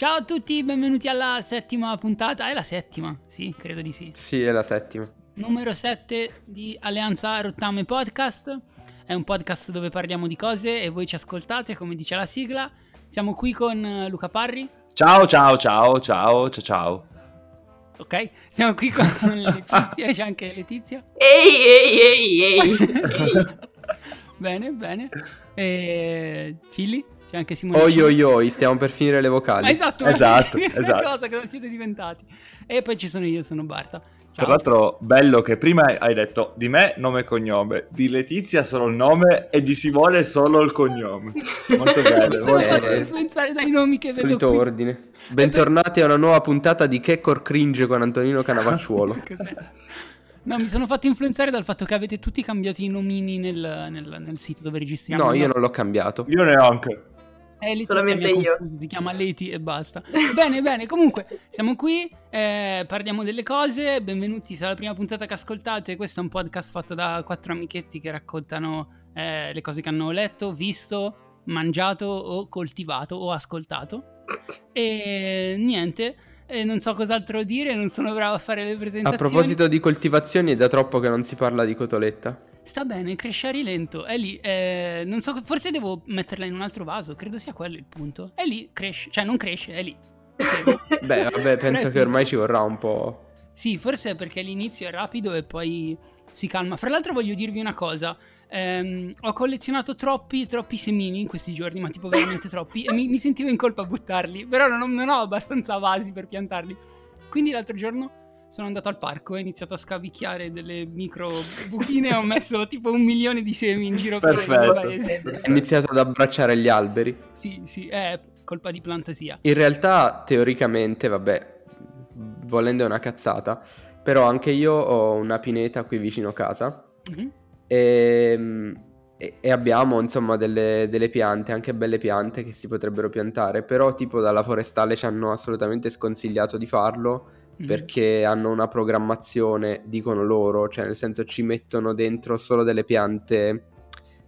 Ciao a tutti, benvenuti alla settima puntata. È la settima? Sì, credo di sì. Sì, è la settima. Numero 7 di Alleanza Rottame Podcast. È un podcast dove parliamo di cose e voi ci ascoltate, come dice la sigla. Siamo qui con eh, Luca Parri. Ciao, ciao, ciao, ciao, ciao, ciao. Ok, siamo qui con Letizia, c'è anche Letizia. Ehi, ehi, ehi, ehi. ehi. bene, bene. E Chili? C'è anche Simone. Oi oi oi, stiamo per finire le vocali. Ah, esatto, Esatto, questa esatto. cosa che siete diventati. E poi ci sono io, sono Barta. Ciao. Tra l'altro, bello che prima hai detto di me nome e cognome, di Letizia solo il nome e di Simone solo il cognome. Molto Mi bello. sono molto fatto influenzare dai nomi che vedo Solito qui. ordine. Bentornati a una nuova puntata di Checor Cringe con Antonino Canavacciuolo. No, mi sono fatto influenzare dal fatto che avete tutti cambiato i nomini nel, nel- nel sito dove registriamo. No, io nostro- non l'ho cambiato. Io neanche. Eh, Solamente io. confuso, si chiama Leti e basta. bene, bene, comunque siamo qui, eh, parliamo delle cose, benvenuti, sarà la prima puntata che ascoltate, questo è un podcast fatto da quattro amichetti che raccontano eh, le cose che hanno letto, visto, mangiato o coltivato o ascoltato. E niente, eh, non so cos'altro dire, non sono bravo a fare le A presentazioni. proposito di coltivazioni, è da troppo che non si parla di cotoletta. Sta bene, cresce a rilento, è lì, eh, non so, forse devo metterla in un altro vaso, credo sia quello il punto. È lì, cresce, cioè non cresce, è lì. Ok. Beh, vabbè, penso che ormai ci vorrà un po'. Sì, forse è perché l'inizio è rapido e poi si calma. Fra l'altro voglio dirvi una cosa. ehm, ho collezionato troppi, troppi semini in questi giorni, ma tipo veramente troppi, e mi, mi sentivo in colpa a buttarli, però non non ho abbastanza vasi per piantarli. Quindi l'altro giorno sono andato al parco e ho iniziato a scavicchiare delle micro buchine e ho messo tipo un milione di semi in giro per il Perfetto. paese. È iniziato ad abbracciare gli alberi. Sì, sì, è colpa di plantasia. In realtà, teoricamente, vabbè, volendo è una cazzata, però anche io ho una pineta qui vicino casa Mhm. e, e- e abbiamo insomma delle, delle piante, anche belle piante che si potrebbero piantare, però tipo dalla forestale ci hanno assolutamente sconsigliato di farlo Mhm. perché hanno una programmazione, dicono loro, cioè nel senso ci mettono dentro solo delle piante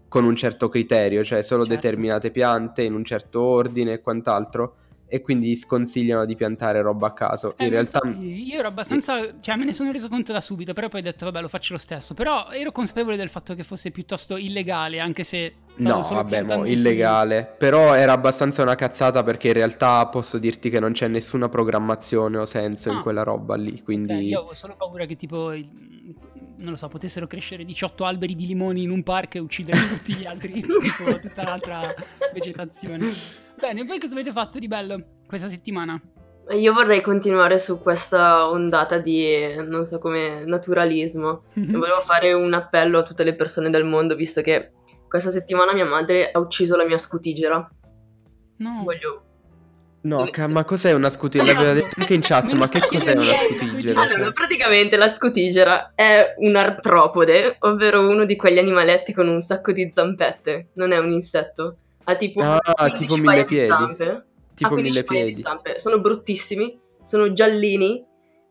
con un certo criterio, cioè solo Certo. determinate piante in un certo ordine e quant'altro e quindi sconsigliano di piantare roba a caso. Eh, in realtà io ero abbastanza, cioè me ne sono reso conto da subito, però poi ho detto vabbè lo faccio lo stesso, però ero consapevole del fatto che fosse piuttosto illegale, anche se No, vabbè, mo, illegale. Però era abbastanza una cazzata perché in realtà posso dirti che non c'è nessuna programmazione o senso in Ah. quella roba lì. Quindi io avevo solo paura che tipo, non lo so, potessero crescere 18 alberi di limoni in un parco e uccidere tutti gli altri, tipo tutta l'altra vegetazione. Bene, voi cosa avete fatto di bello questa settimana? Io vorrei continuare su questa ondata di, non so come, naturalismo. E volevo fare un appello a tutte le persone del mondo, visto che questa settimana mia madre ha ucciso la mia scutigera. No. Voglio... No, ca- ma cos'è una scutigera? L'aveva detto anche in chat, ma che cos'è una scutigera? ieri, Cioè, Allora, praticamente la scutigera è un artropode, ovvero uno di quegli animaletti con un sacco di zampette. Non è un insetto. Ha tipo Ah, 15 tipo mille di piedi. zampe. tipo ha 15 mille piedi. zampe. Sono bruttissimi, sono giallini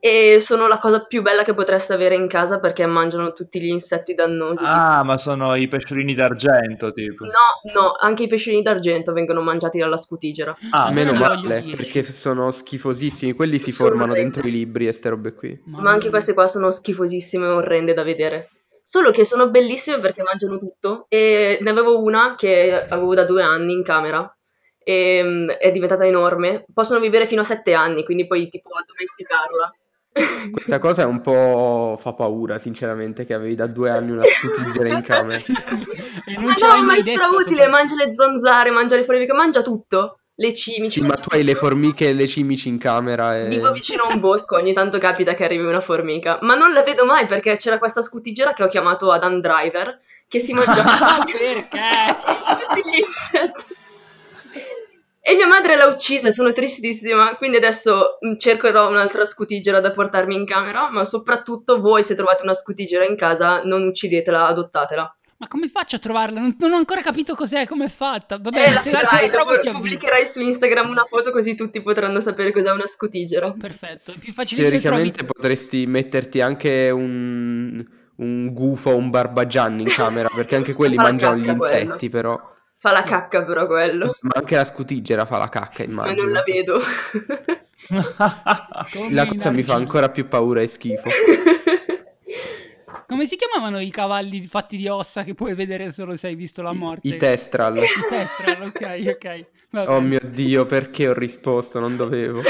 e sono la cosa più bella che potreste avere in casa perché mangiano tutti gli insetti dannosi. Ah, ma sono i pesciolini d'argento, tipo. No, no, anche i pesciolini d'argento vengono mangiati dalla scutigera. Ah, Allora Meno male, 10. perché sono schifosissimi. Quelli si Sono formano dentro i libri e ste robe qui. Ma anche queste qua sono schifosissime e orrende da vedere. Solo che sono bellissime perché mangiano tutto. E ne avevo una che avevo da due anni in camera. E mm, è diventata enorme. Possono vivere fino a sette anni, quindi poi tipo addomesticarla. Questa cosa è un po' fa paura, sinceramente, che avevi da due anni una scutigera in camera. e non Ma ce l'hai no, ma è strautile, mangia le zanzare, mangia le formiche, mangia tutto. Le cimici. Sì, ma mangia tu hai le formiche e le cimici in camera e... Vivo vicino a un bosco, ogni tanto capita che arrivi una formica, ma non la vedo mai perché c'era questa scutigera che ho chiamato Adam Driver, che si mangiava Perché? tutti gli insetti. E mia madre l'ha uccisa e sono tristissima, quindi adesso mm, cercherò un'altra scutigera da portarmi in camera, ma soprattutto voi se trovate una scutigera in casa non uccidetela, adottatela. Ma come faccio a trovarla? Non, non ho ancora capito cos'è, com'è fatta. Vabbè, Eh, la se, la, se la trovo ti pubblicherai su Instagram una foto così tutti potranno sapere cos'è una scutigera. Perfetto, è più facile Teoricamente trovi... potresti metterti anche un, un gufo o un barbagianni in camera, perché anche quelli mangiano gli cacca, quello. insetti, però... Fa la cacca però quello. Ma anche la scutigera fa la cacca, Ma immagino. non la vedo. La cosa mi fa ancora più paura e schifo. Come si chiamavano i cavalli fatti di ossa che puoi vedere solo se hai visto la morte? I testral. I testral, ok, ok. Va Oh mio Dio, perché ho risposto? Non dovevo. Ho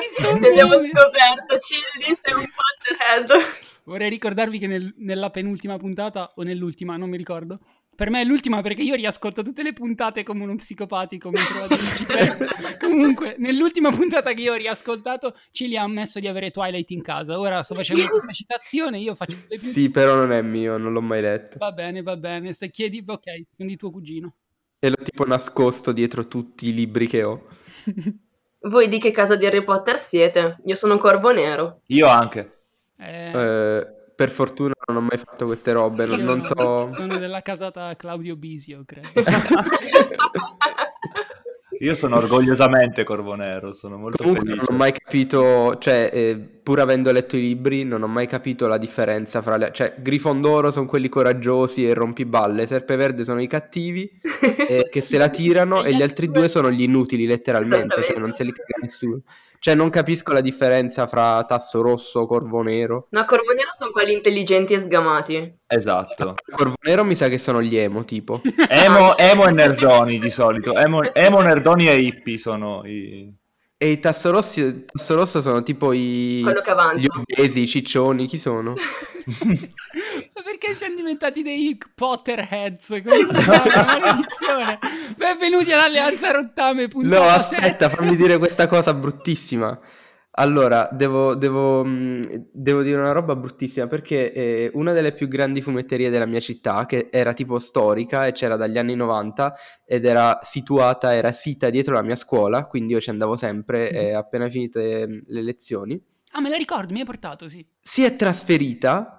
visto un Ne abbiamo scoperto, Cilli sei un Potterhead. Vorrei ricordarvi che nel- nella penultima puntata, o nell'ultima, non mi ricordo. Per me è l'ultima perché io riascolto tutte le puntate come uno psicopatico mentre vado in. Comunque, nell'ultima puntata che io ho riascoltato, Cili ha ammesso di avere Twilight in casa. Ora sto facendo questa citazione, io faccio le più... Sì, però non è mio, non l'ho mai letto. Va bene, va bene. Se chiedi, ok, sono di tuo cugino. E l'ho tipo nascosto dietro tutti i libri che ho. Voi di che casa di Harry Potter siete? Io sono Corvo Nero. Io anche. Eh, Eh, per fortuna non ho mai fatto queste robe, non, non so... Sono della casata Claudio Bisio, credo. Io sono orgogliosamente Corvonero, sono molto Comunque felice. non ho mai capito, cioè, eh, pur avendo letto i libri, non ho mai capito la differenza fra le... Cioè, Grifondoro sono quelli coraggiosi e rompiballe, Serpeverde sono i cattivi eh, che se la tirano e gli altri due sono gli inutili, letteralmente, cioè non se li caga nessuno. Cioè, non capisco la differenza fra Tasso Rosso, Corvo Nero. No, Corvo Nero sono quelli intelligenti e sgamati. Esatto. Corvo Nero mi sa che sono gli emo, tipo. Emo, emo e nerdoni di solito. Emo, emo, nerdoni e hippie sono i... E i Tasso Rossi, Tasso Rosso sono tipo i... Quello che Gli avanza. obesi, i ciccioni, chi sono? Ma perché siamo diventati dei Potterheads? Come si chiama? Maledizione. Benvenuti all'Alleanza Rottame. No, aspetta, fammi dire questa cosa bruttissima. Allora, devo, devo, mh, devo dire una roba bruttissima perché eh, una delle più grandi fumetterie della mia città, che era tipo storica e c'era dagli anni 90 ed era situata, era sita dietro la mia scuola, quindi io ci andavo sempre eh, appena finite mh, le lezioni, Ah, me la ricordo, mi hai portato, sì. si è trasferita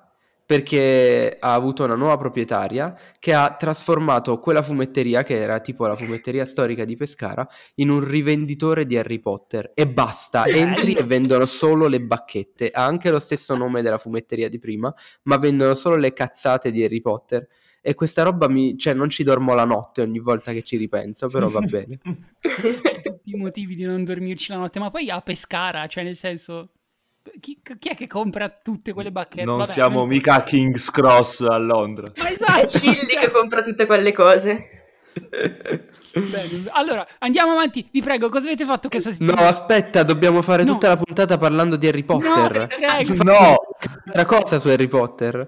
perché ha avuto una nuova proprietaria che ha trasformato quella fumetteria, che era tipo la fumetteria storica di Pescara, in un rivenditore di Harry Potter. E basta, entri e vendono solo le bacchette. Ha anche lo stesso nome della fumetteria di prima, ma vendono solo le cazzate di Harry Potter. E questa roba mi... cioè non ci dormo la notte ogni volta che ci ripenso, però va bene. Tutti i motivi di non dormirci la notte, ma poi a Pescara, cioè nel senso... Chi, chi è che compra tutte quelle bacchette? Non Vabbè, siamo non- mica a King's Cross a Londra. Ma esatto! È Cilli cioè- che compra tutte quelle cose. Bene, Allora, andiamo avanti, vi prego, cosa avete fatto questa No, settimana? aspetta, dobbiamo fare No. tutta la puntata parlando di Harry Potter. prego. No! Altra cosa su Harry Potter.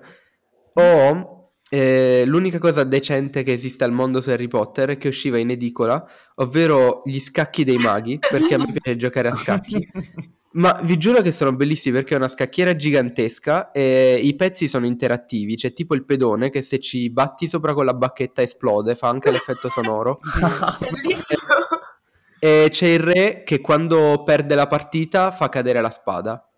Ho eh, l'unica cosa decente che esiste al mondo su Harry Potter che usciva in edicola, ovvero gli scacchi dei maghi, perché a me piace giocare a scacchi. Ma vi giuro che sono bellissimi perché è una scacchiera gigantesca e i pezzi sono interattivi. C'è tipo il pedone che se ci batti sopra con la bacchetta esplode, fa anche l'effetto sonoro. Bellissimo. E c'è il re che quando perde la partita fa cadere la spada.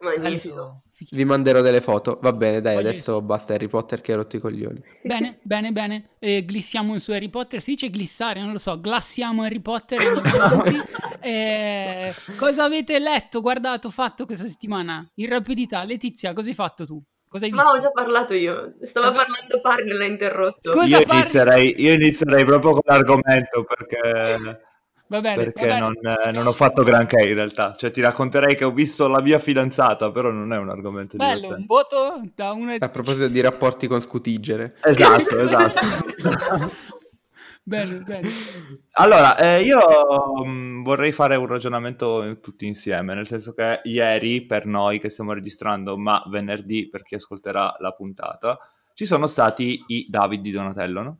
Magnifico. Vi manderò delle foto. Va bene, dai, Voglio- adesso basta Harry Potter che ha rotto i coglioni. Bene, bene, bene. Eh, glissiamo su Harry Potter. Si dice glissare, non lo so. Glassiamo Harry Potter. e. Eh, cosa avete letto, guardato, fatto questa settimana? In rapidità, Letizia, cosa hai fatto tu? Cosa hai visto? Ma ho già parlato io. Stava parlando Parri e l'ha interrotto. Io parli- inizierei, io inizierei proprio con l'argomento perché, Va bene, perché va bene. non, eh, non ho fatto granché in realtà. Cioè ti racconterei che ho visto la mia fidanzata, però non è un argomento Bello, un divertente. voto da uno A proposito di rapporti con scutigere. Esatto, esatto. bene, bene. Allora, eh, io mh, vorrei fare un ragionamento tutti insieme, nel senso che ieri per noi che stiamo registrando, ma venerdì per chi ascolterà la puntata, ci sono stati i David di Donatello, no?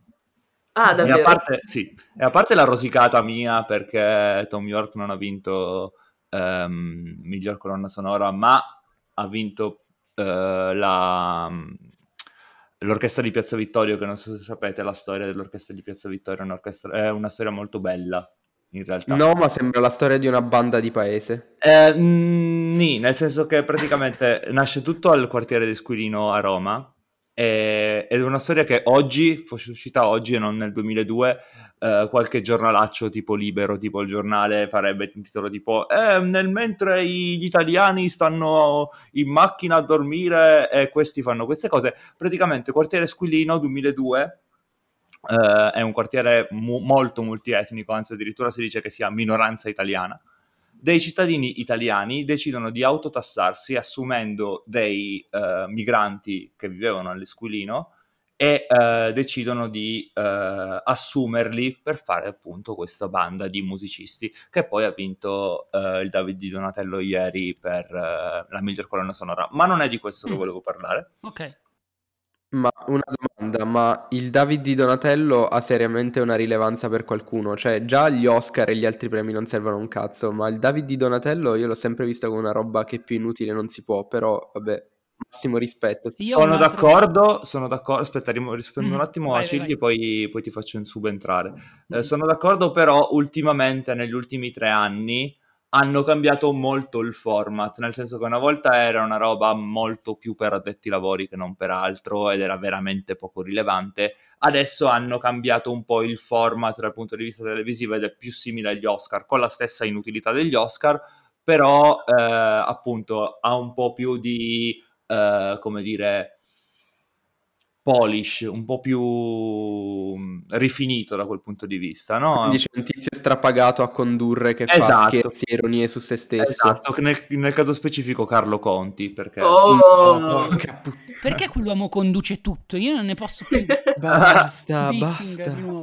Ah, E a davvero? parte, sì, e a parte la rosicata mia perché Tom York non ha vinto ehm, miglior colonna sonora, ma ha vinto eh, la, l'orchestra di Piazza Vittorio, che non so se sapete la storia dell'orchestra di Piazza Vittorio, è, è una storia molto bella in realtà. No, ma sembra la storia di una banda di paese. Eh, nì, nel senso che praticamente nasce tutto al quartiere di Squilino a Roma ed è una storia che oggi, fosse uscita oggi e non nel 2002, eh, qualche giornalaccio tipo libero, tipo il giornale farebbe un titolo tipo eh, nel mentre gli italiani stanno in macchina a dormire e questi fanno queste cose, praticamente quartiere Squilino 2002 eh, è un quartiere mu- molto multietnico, anzi addirittura si dice che sia minoranza italiana, dei cittadini italiani decidono di autotassarsi assumendo dei eh, migranti che vivevano all'Esquilino e eh, decidono di eh, assumerli per fare appunto questa banda di musicisti che poi ha vinto il David di Donatello ieri per la miglior colonna sonora. Ma non è di questo che Mm. volevo parlare. Ok. Ma una domanda, ma il David di Donatello ha seriamente una rilevanza per qualcuno? Cioè, già gli Oscar e gli altri premi non servono a un cazzo, ma il David di Donatello io l'ho sempre visto come una roba che più inutile non si può, però vabbè, massimo rispetto. Io ho sono un altro- d'accordo, sono d'accordo. Aspetta, rim- rispondo Mm, un attimo vai, a vai, Cigli, vai. Poi, poi ti faccio subentrare. Eh, Mm. sono d'accordo, però, ultimamente, negli ultimi tre anni, hanno cambiato molto il format, nel senso che una volta era una roba molto più per addetti lavori che non per altro ed era veramente poco rilevante. Adesso hanno cambiato un po' il format dal punto di vista televisivo ed è più simile agli Oscar, con la stessa inutilità degli Oscar, però eh, appunto ha un po' più di, eh, come dire, polish, un po' più mm, rifinito da quel punto di vista, no? Quindi c'è un tizio strapagato a condurre che fa Esatto. scherzi e ironie su se stesso. Esatto, nel, nel caso specifico Carlo Conti, perché... Oh. Pu- Perché quell'uomo conduce tutto? Io non ne posso più. Basta, Dissing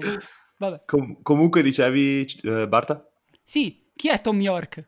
basta. Com- comunque dicevi, eh, Barta? Sì, chi è Tom York?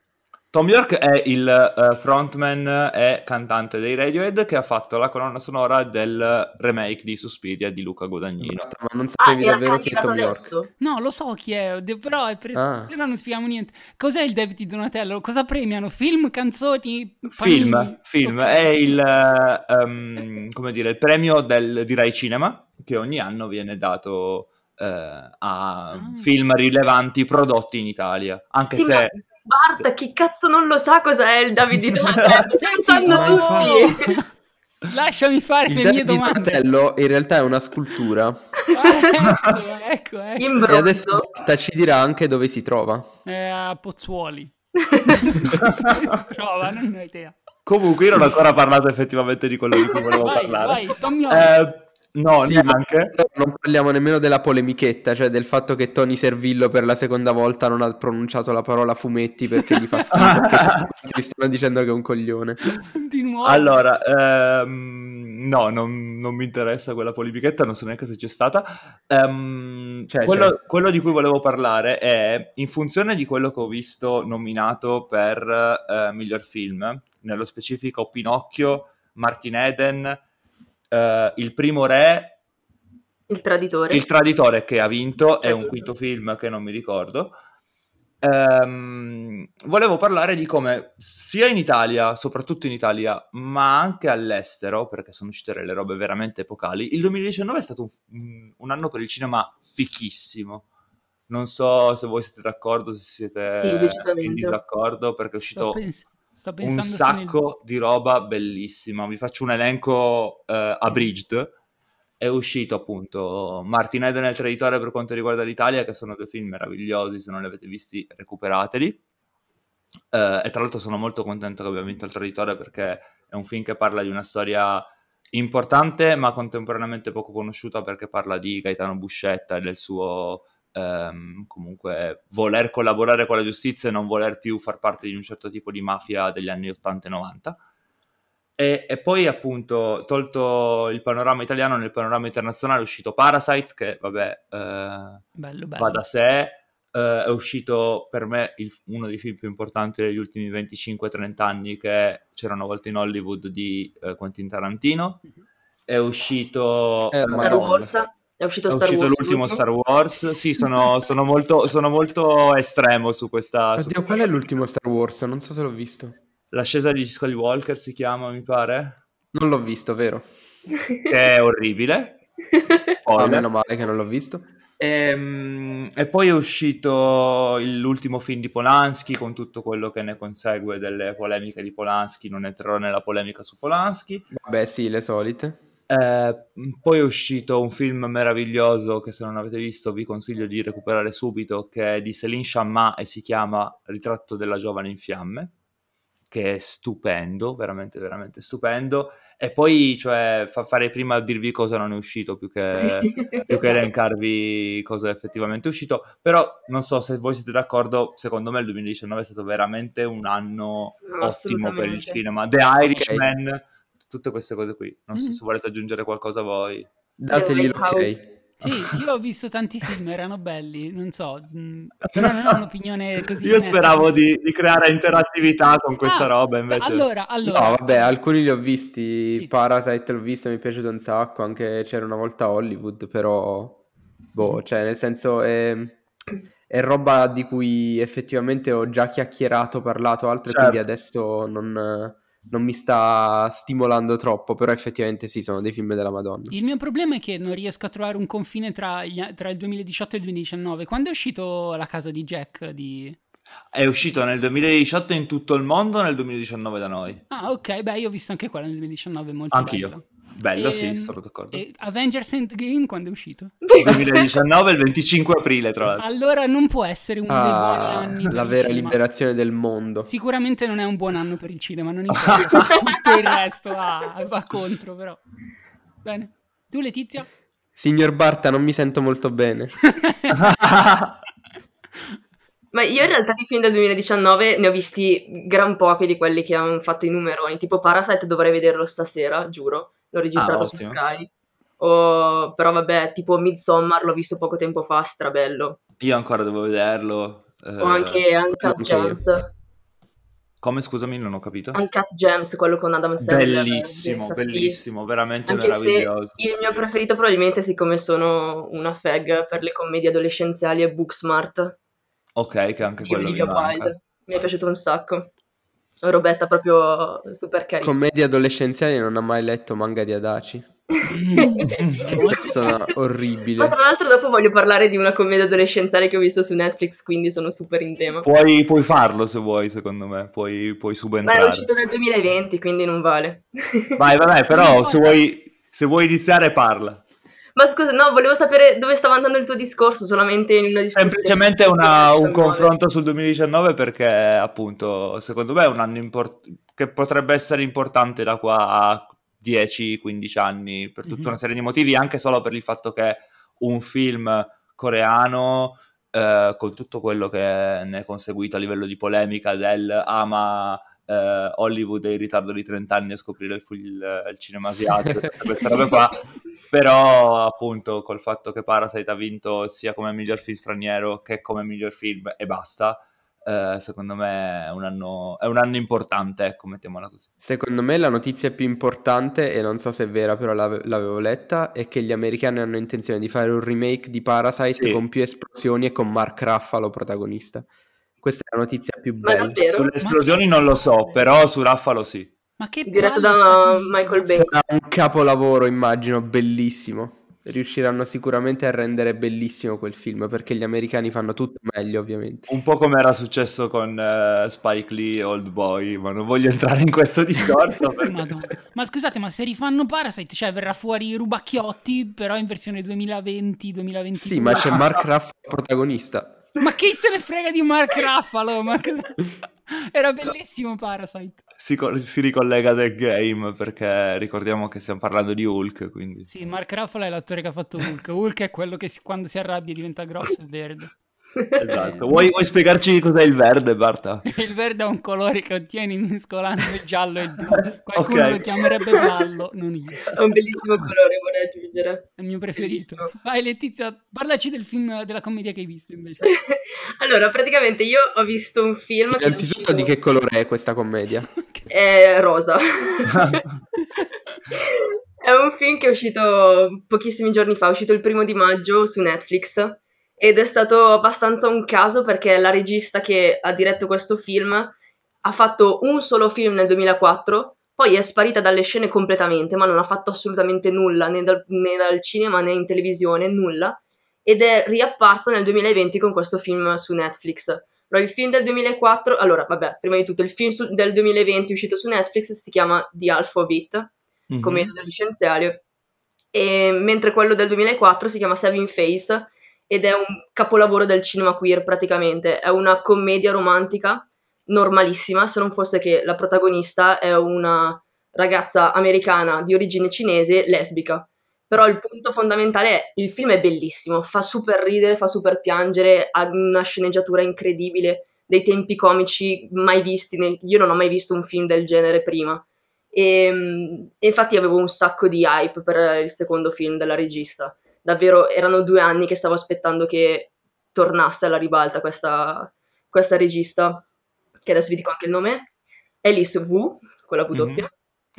Tom York è il eh, frontman e cantante dei Radiohead che ha fatto la colonna sonora del remake di Suspiria di Luca Guadagnino. Ma non Ah, sapevi era davvero chi è Tom York? adesso? No, lo so chi è, però, è pre- Ah. però non spieghiamo niente. Cos'è il David di Donatello? Cosa premiano? Film, canzoni, Film, panini? film, Ok. è il, eh, ehm, come dire, il premio del, di Rai Cinema che ogni anno viene dato eh, a Ah. film rilevanti prodotti in Italia, anche Sì, se... ma Barta, chi cazzo non lo sa cosa è il David di Donatello? Lo Senti, sanno tutti! Lasciami fare Il le mie domande. Donatello in realtà è una scultura Ah, ecco, ecco, ecco. E adesso. Marta ci dirà anche dove si trova. È a Pozzuoli. si trova, non ho idea. Comunque io non ho ancora parlato effettivamente di quello di cui volevo Vai, parlare. vai, Tom York. Eh, no, Sì, neanche. non parliamo nemmeno della polemichetta, cioè del fatto che Tony Servillo per la seconda volta non ha pronunciato la parola fumetti perché gli fa schifo. gli stanno dicendo che è un coglione. di nuovo. Allora, ehm, no, non, non mi interessa quella polemichetta, non so neanche se c'è stata. Ehm, C'è, quello, c'è. quello di cui volevo parlare è, in funzione di quello che ho visto nominato per eh, miglior film, nello specifico Pinocchio, Martin Eden, eh, Il primo re, Il traditore. Il traditore che ha vinto, è un Traditore. quinto film che non mi ricordo. Ehm, volevo parlare di come sia in Italia, soprattutto in Italia, ma anche all'estero, perché sono uscite delle robe veramente epocali, il 2019 è stato un, un- un anno per il cinema fichissimo. Non so se voi siete d'accordo, se siete Sì, in disaccordo, perché è uscito sto un nel- sacco di roba bellissima. Vi faccio un elenco eh, abridged. È uscito appunto Martin Eden e il Traditore per quanto riguarda l'Italia, che sono due film meravigliosi. Se non li avete visti, recuperateli. Eh, e tra l'altro sono molto contento che abbia vinto il Traditore perché è un film che parla di una storia importante ma contemporaneamente poco conosciuta perché parla di Gaetano Buscetta e del suo ehm, comunque voler collaborare con la giustizia e non voler più far parte di un certo tipo di mafia degli anni 80 e 90. E, e poi appunto, tolto il panorama italiano, nel panorama internazionale è uscito Parasite, che vabbè eh, Bello, bello. va da sé, eh, è uscito per me il- uno dei film più importanti degli ultimi 25-30 anni che C'era una volta in Hollywood di eh, Quentin Tarantino, è uscito... Eh, Star. Wars. È uscito È Star uscito Wars. l'ultimo Star Wars. Sì, sono, sono molto, sono molto estremo su questa. su Oddio, qual è l'ultimo Star Wars? Non so se l'ho visto. L'ascesa di Skywalker si chiama, mi pare. Non l'ho visto, vero? Che è orribile. Ah, Spoiler. meno male che non l'ho visto. Ehm, E, poi è uscito l'ultimo film di Polanski con tutto quello che ne consegue delle polemiche di Polanski. Non entrerò nella polemica su Polanski. Vabbè, sì, le solite. Eh, poi è uscito un film meraviglioso che se non avete visto vi consiglio di recuperare subito, che è di Céline Sciamma e si chiama Ritratto della giovane in fiamme, che è stupendo, veramente veramente stupendo. E poi, cioè, fa fare prima a dirvi cosa non è uscito più che, più che elencarvi cosa è effettivamente uscito. Però non so se voi siete d'accordo, secondo me il 2019 è stato veramente un anno No, ottimo per il cinema. The Irishman, tutte queste cose qui. Non so Mm. se volete aggiungere qualcosa voi. Dategli l'ok. Sì, io ho visto tanti film, erano belli, non so, mh, però non ho un'opinione così Io netta. speravo di, di creare interattività con questa Ah, roba, invece... Allora, allora, No, vabbè, alcuni li ho visti. Sì. Parasite l'ho visto, mi è piaciuto un sacco. Anche c'era una volta Hollywood, però. Boh, cioè, nel senso, è, è roba di cui effettivamente ho già chiacchierato, parlato, altro, Certo. quindi adesso non, non mi sta stimolando troppo. Però effettivamente sì, sono dei film della Madonna. il mio problema è che non riesco a trovare un confine tra, gli- tra il 2018 e il 2019. Quando è uscito La casa di Jack di... È uscito nel 2018 in tutto il mondo, nel 2019 da noi. Ah, ok, beh, io ho visto anche quello nel 2019, molto Anch'io. bello. Bello, Ehm, sì, sono d'accordo. E Avengers Endgame quando è uscito? 2019, il 25 aprile, tra l'altro. Allora non può essere uno dei buoni Ah, anni per la vera cinema. liberazione del mondo. Sicuramente non è un buon anno per il cinema, non importa, tutto il resto va, va contro però. Bene. Tu Letizia? Signor Barta, non mi sento molto bene. Ma io in realtà di film del 2019 ne ho visti gran pochi di quelli che hanno fatto i numeroni. Tipo Parasite dovrei vederlo stasera, giuro. L'ho registrato Ah, su. Sky. O- però vabbè, tipo Midsommar l'ho visto poco tempo fa, strabello. Io ancora devo vederlo. eh, O anche Uncut io. Gems. Come, scusami, non ho capito. Uncut Gems, quello con Adam Sandler. Bellissimo, bellissimo, veramente Anche meraviglioso. il mio preferito probabilmente, siccome sono una fag per le commedie adolescenziali, è Booksmart Ok, che anche quello mi Olivia manca. Wilde. Mi è piaciuto un sacco. Robetta proprio super carina. Commedie adolescenziali non ha mai letto manga di Adaci. Che persona Ma orribile. tra l'altro dopo voglio parlare di una commedia adolescenziale che ho visto su Netflix, quindi sono super in tema. Puoi, puoi farlo se vuoi, secondo me, puoi, puoi Ma è subentrare. uscito nel 2020, quindi non vale. Vai, vabbè, però se vuoi, se vuoi iniziare parla. Ma scusa, no, volevo sapere dove stava andando il tuo discorso, solamente in una discussione. Semplicemente una- un 2019. confronto sul 2019 perché appunto secondo me è un anno import- che potrebbe essere importante da qua a 10-15 anni per tutta Mhm. una serie di motivi, anche solo per il fatto che un film coreano eh, con tutto quello che ne è conseguito a livello di polemica del ama eh, Hollywood è in ritardo di 30 anni a scoprire il, il- il cinema asiatico, queste robe qua, però appunto col fatto che Parasite ha vinto sia come miglior film straniero che come miglior film e basta, eh, secondo me è un anno, è un anno importante, ecco, mettiamola così. Secondo me la notizia più importante, e non so se è vera, però l'ave- l'avevo letta, è che gli americani hanno intenzione di fare un remake di Parasite Sì. con più esplosioni e con Mark Ruffalo protagonista. Questa è la notizia più bella. Sulle esplosioni non lo so, però su Raffalo sì. Ma che Diretto da. Michael Bay. Sarà un capolavoro, immagino, bellissimo. Riusciranno sicuramente a rendere bellissimo quel film, perché gli americani fanno tutto meglio, ovviamente. Un po' come era successo con eh, Spike Lee e Old Boy, ma non voglio entrare in questo discorso. perché-. Ma scusate, ma se rifanno Parasite, cioè verrà fuori Rubacchiotti, però in versione 2020-2022. Sì, ma c'è Mark Ruffalo protagonista. Ma chi se ne frega di Mark Ruffalo? Ma Era bellissimo Parasite. si, si ricollega The Game perché ricordiamo che stiamo parlando di Hulk, quindi Sì, Mark Ruffalo è l'attore che ha fatto Hulk. Hulk è quello che si- quando si arrabbia diventa grosso e verde. Esatto. Vuoi, vuoi spiegarci cos'è il verde, Barta? Il verde è un colore che ottieni mescolando il giallo e il blu. Qualcuno Ok. lo chiamerebbe ballo, non io. È un bellissimo colore, vorrei aggiungere. È il mio preferito. Bellissimo. Vai Letizia, parlaci del film, della commedia che hai visto invece. allora, praticamente io ho visto un film Innanzitutto di che colore è questa commedia? È rosa. è un film che è uscito pochissimi giorni fa, è uscito il primo di maggio su Netflix ed è stato abbastanza un caso perché la regista che ha diretto questo film ha fatto un solo film nel 2004, poi è sparita dalle scene completamente, ma non ha fatto assolutamente nulla, né dal, né dal cinema né in televisione, nulla, ed è riapparsa nel 2020 con questo film su Netflix. Allora, il film del 2004, allora, vabbè, prima di tutto, il film su- del 2020 uscito su Netflix si chiama The Alpha of It, Mhm. commedia adolescenziale, e mentre quello del 2004 si chiama Seven Face ed è un capolavoro del cinema queer praticamente, è una commedia romantica normalissima, se non fosse che la protagonista è una ragazza americana di origine cinese lesbica. Però il punto fondamentale è il film è bellissimo, fa super ridere, fa super piangere, ha una sceneggiatura incredibile, dei tempi comici mai visti. Nel... Io non ho mai visto un film del genere prima. E, ehm, e infatti avevo un sacco di hype per il secondo film della regista. Davvero erano due anni che stavo aspettando che tornasse alla ribalta questa, questa regista, che adesso vi dico anche il nome, Alice Wu, con la W. Mm-hmm.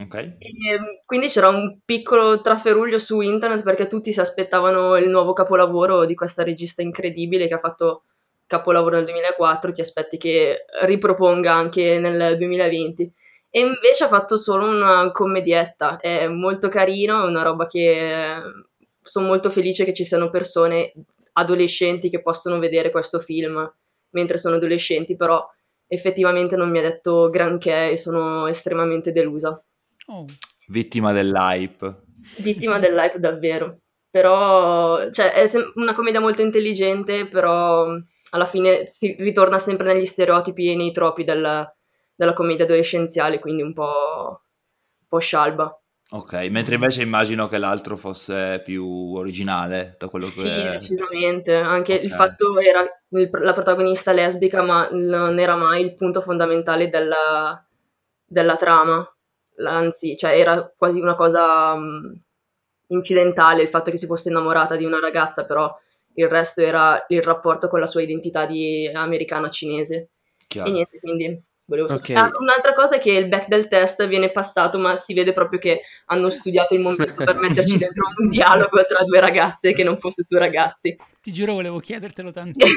Okay. E, ehm, quindi c'era un piccolo trafferuglio su internet perché tutti si aspettavano il nuovo capolavoro di questa regista incredibile che ha fatto capolavoro nel 2004, ti aspetti che riproponga anche nel 2020. E invece ha fatto solo una commedietta, è molto carino, è una roba che sono molto felice che ci siano persone adolescenti che possono vedere questo film mentre sono adolescenti, però effettivamente non mi ha detto granché e sono estremamente delusa. Oh. Vittima dell'hype. Vittima dell'hype davvero. Però, cioè, è sem- una commedia molto intelligente, però alla fine si ritorna sempre negli stereotipi e nei troppi del, della commedia adolescenziale, quindi un po', un po' scialba. Ok, mentre invece immagino che l'altro fosse più originale da quello che... Sì, decisamente. Anche okay. il fatto era il, la protagonista lesbica, ma non era mai il punto fondamentale della, della trama anzi, cioè era quasi una cosa um, incidentale il fatto che si fosse innamorata di una ragazza, però il resto era il rapporto con la sua identità di americana cinese. Chiaro. E niente, quindi volevo okay. ah, un'altra cosa è che il back del test viene passato, ma si vede proprio che hanno studiato il momento per metterci dentro un dialogo tra due ragazze che non fosse su ragazzi. Ti giuro, volevo chiedertelo tanto.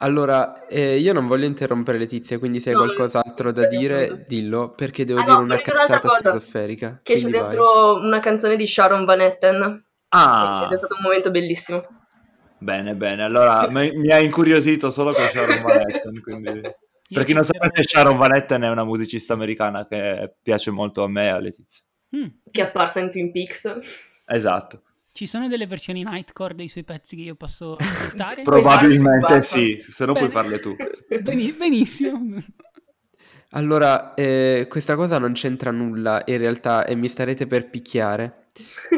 Allora, eh, io non voglio interrompere Letizia, quindi se hai no, qualcos'altro da dire, dillo, perché devo ah, dire no, una cazzata stratosferica. Che c'è dentro vai. una canzone di Sharon Van Etten. Ah! Ed è stato un momento bellissimo. Bene, bene. Allora, mi, mi ha incuriosito solo con Sharon Van Etten, quindi... Per chi non sapesse, Sharon Van Etten è una musicista americana che piace molto a me e a Letizia. Mm. Che è apparsa in Twin Peaks. Esatto. Ci sono delle versioni Nightcore dei suoi pezzi che io posso ascoltare? Probabilmente sì, se no puoi farle tu. Beni- benissimo. Allora, eh, questa cosa non c'entra nulla in realtà e mi starete per picchiare.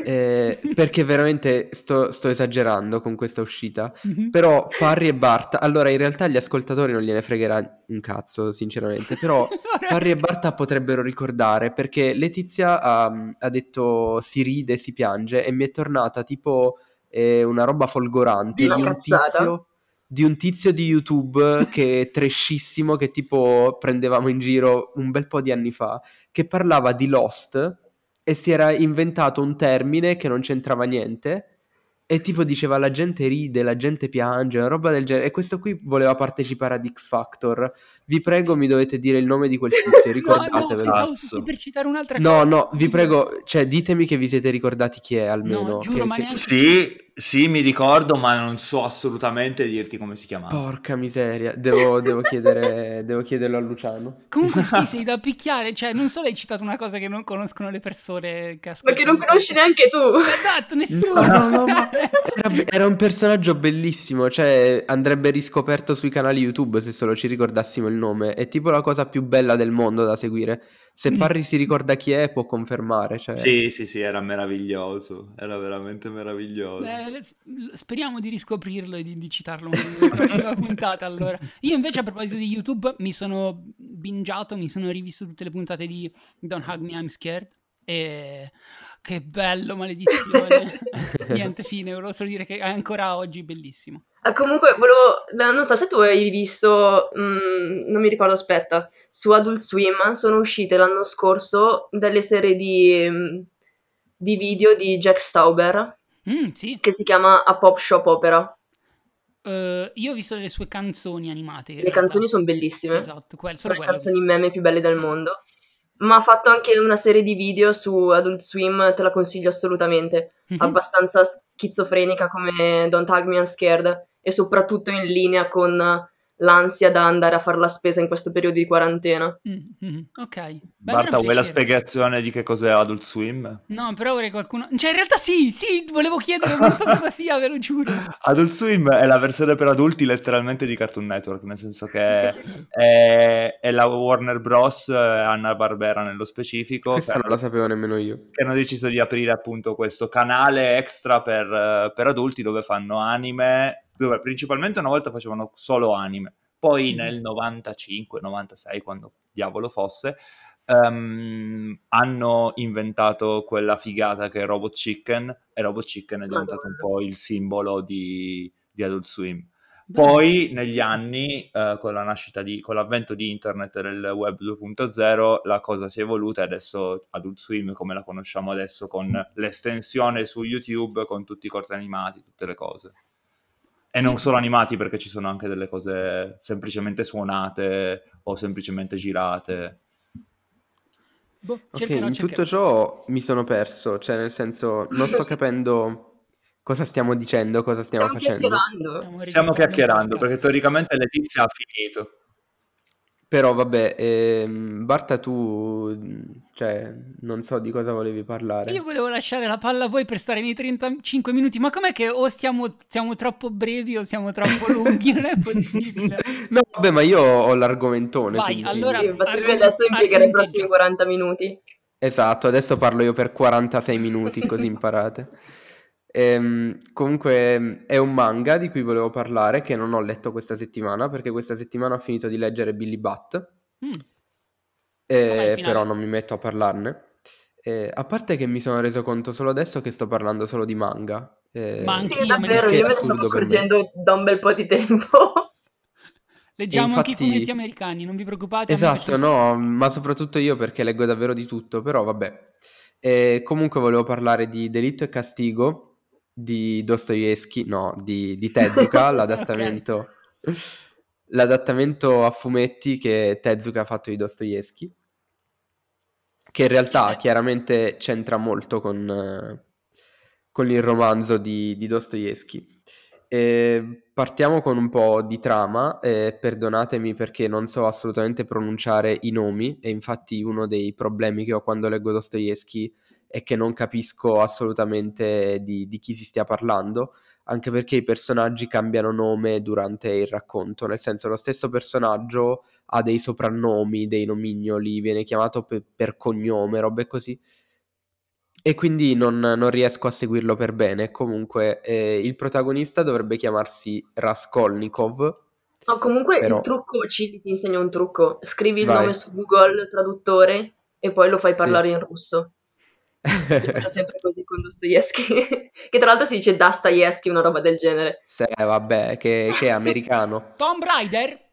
Eh, perché veramente sto, sto, esagerando con questa uscita. Mm-hmm. Però Parry e Barta, allora in realtà agli ascoltatori non gliene fregherà un cazzo, sinceramente. Però Parry e Barta potrebbero ricordare perché Letizia ha, ha, detto si ride, si piange e mi è tornata tipo eh, una roba folgorante di, di un tizio di un tizio di YouTube che è trashissimo, che tipo prendevamo in giro un bel po' di anni fa, che parlava di Lost e si era inventato un termine che non c'entrava niente e tipo diceva la gente ride, la gente piange, una roba del genere. E questo qui voleva partecipare ad X Factor. Vi prego, mi dovete dire il nome di quel tizio, ricordatevelo. no, no, per citare un'altra no, cosa. No, no, vi prego, cioè ditemi che vi siete ricordati chi è almeno. No, giuro, che, ma che... Neanche... Sì, sì, mi ricordo, ma non so assolutamente dirti come si chiamava. Porca miseria, devo, devo, chiedere, devo chiederlo a Luciano. Comunque sì, sei da picchiare, cioè non solo hai citato una cosa che non conoscono le persone che ascoltano. Ma che non conosci neanche tu. Esatto, nessuno. No, no, no, era, era, un personaggio bellissimo, cioè andrebbe riscoperto sui canali YouTube se solo ci ricordassimo il nome. È tipo la cosa più bella del mondo da seguire. Se mm. Parri si ricorda chi è, può confermare. Cioè... Sì, sì, sì, era meraviglioso. Era veramente meraviglioso. Beh, speriamo di riscoprirlo e di, di citarlo nella prossima puntata. Allora, io invece, a proposito di YouTube, mi sono bingiato, mi sono rivisto tutte le puntate di Don't Hug Me, I'm Scared. E che bello, maledizione. Niente, fine, volevo solo dire che è ancora oggi bellissimo. Ah, comunque, volevo, non so se tu hai visto, mm, non mi ricordo, aspetta, su Adult Swim sono uscite l'anno scorso delle serie di, mm, di video di Jack Stauber mm, sì. che si chiama A Pop Shop Opera. Uh, io ho visto le sue canzoni animate. Le canzoni sono bellissime. Esatto, quelle, sono le canzoni meme più belle del mondo. Ma ha fatto anche una serie di video su Adult Swim, te la consiglio assolutamente. Mm-hmm. Abbastanza schizofrenica come Don't Hug Me I'm Scared e soprattutto in linea con l'ansia da andare a fare la spesa in questo periodo di quarantena. Mm, mm, ok. Beh, Marta, vuoi la spiegazione di che cos'è Adult Swim? No, però vorrei qualcuno... Cioè, in realtà sì, sì, volevo chiedere, non so cosa sia, ve lo giuro. Adult Swim è la versione per adulti letteralmente di Cartoon Network, nel senso che è, è la Warner Bros. e Anna Barbera nello specifico. Questa che non la sapevo nemmeno io. che hanno deciso di aprire appunto questo canale extra per, eh, per adulti dove fanno anime, dove principalmente una volta facevano solo anime, poi nel 95-96, quando diavolo fosse, ehm, hanno inventato quella figata che è Robot Chicken e Robot Chicken è diventato un po' il simbolo di, di Adult Swim. Poi negli anni, eh, con la nascita di, con l'avvento di internet e del web 2.0, la cosa si è evoluta e adesso Adult Swim, come la conosciamo adesso, con l'estensione su YouTube, con tutti i corti animati, tutte le cose. E non solo animati, perché ci sono anche delle cose semplicemente suonate o semplicemente girate. Boh, Ok, cercherò, in cercherò. tutto ciò mi sono perso, cioè nel senso non sto capendo cosa stiamo dicendo, cosa stiamo Stiamo facendo. chiacchierando. Stiamo Stiamo chiacchierando, perché teoricamente Letizia ha finito. Però vabbè, ehm, Barta tu, cioè, non so di cosa volevi parlare. Io volevo lasciare la palla a voi per stare nei 35 minuti, ma com'è che o stiamo, siamo troppo brevi o siamo troppo lunghi? Non è possibile. No, vabbè, ma io ho l'argomentone. Vai, quindi- allora- Sì, infatti argom- adesso impiegherà i prossimi 40 minuti. Esatto, adesso parlo io per 46 minuti, così imparate. Ehm, comunque è un manga di cui volevo parlare che non ho letto questa settimana perché questa settimana ho finito di leggere Billy Bat, Mm, eh, però non mi metto a parlarne. Eh, a parte che mi sono reso conto solo adesso che sto parlando solo di manga. eh, Ma Sì, me ne davvero, io me me. accorgendo da un bel po' di tempo. Leggiamo anche i infatti- fumetti americani, non vi preoccupate. Esatto, no, ma soprattutto io perché leggo davvero di tutto, però vabbè. Eh, comunque volevo parlare di Delitto e Castigo di Dostoevsky, no, di, di Tezuka, l'adattamento, l'adattamento a fumetti che Tezuka ha fatto di Dostoevsky, che in realtà chiaramente c'entra molto con, con il romanzo di, di Dostoevsky. Eh, partiamo con un po' di trama, eh, perdonatemi perché non so assolutamente pronunciare i nomi e infatti uno dei problemi che ho quando leggo Dostoevsky è che non capisco assolutamente di, di chi si stia parlando, anche perché i personaggi cambiano nome durante il racconto, nel senso lo stesso personaggio ha dei soprannomi, dei nomignoli, viene chiamato pe- per cognome, robe così. E quindi non, non riesco a seguirlo per bene. Comunque, eh, il protagonista dovrebbe chiamarsi Raskolnikov. No, comunque Però- il trucco, ci ti insegno un trucco. Scrivi il Vai. nome su Google Traduttore e poi lo fai Sì. parlare in russo. Io faccio sempre così con Dostoevsky. che tra l'altro si dice Dostoevsky, una roba del genere. Se, vabbè, che, che è americano. Tomb Raider?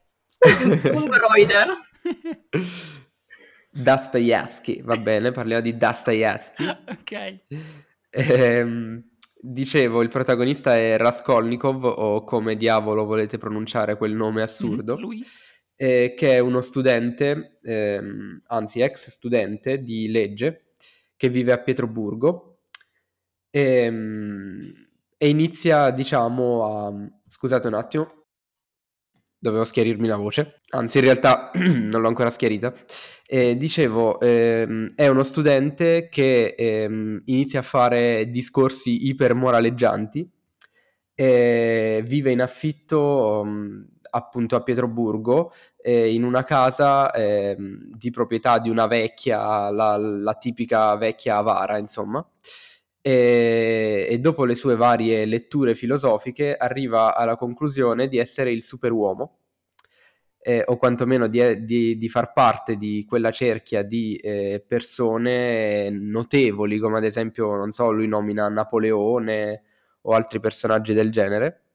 Un Reuter. Dostoevsky, va bene, parliamo di Dostoevsky. ok. Ehm, dicevo, il protagonista è Raskolnikov, o come diavolo volete pronunciare quel nome assurdo. Mm, Lui? eh, che è uno studente, ehm, anzi ex studente di legge, che vive a Pietroburgo ehm, e inizia, diciamo, a... Scusate un attimo, dovevo schiarirmi la voce, anzi in realtà non l'ho ancora schiarita. Eh, dicevo, ehm, è uno studente che ehm, inizia a fare discorsi ipermoraleggianti e vive in affitto mm, appunto a Pietroburgo eh, in una casa ehm, di proprietà di una vecchia, la, la tipica vecchia avara, insomma. E, e dopo le sue varie letture filosofiche arriva alla conclusione di essere il superuomo, eh, o quantomeno di, di- di far parte di quella cerchia di eh, persone notevoli, come ad esempio, non so, lui nomina Napoleone o altri personaggi del genere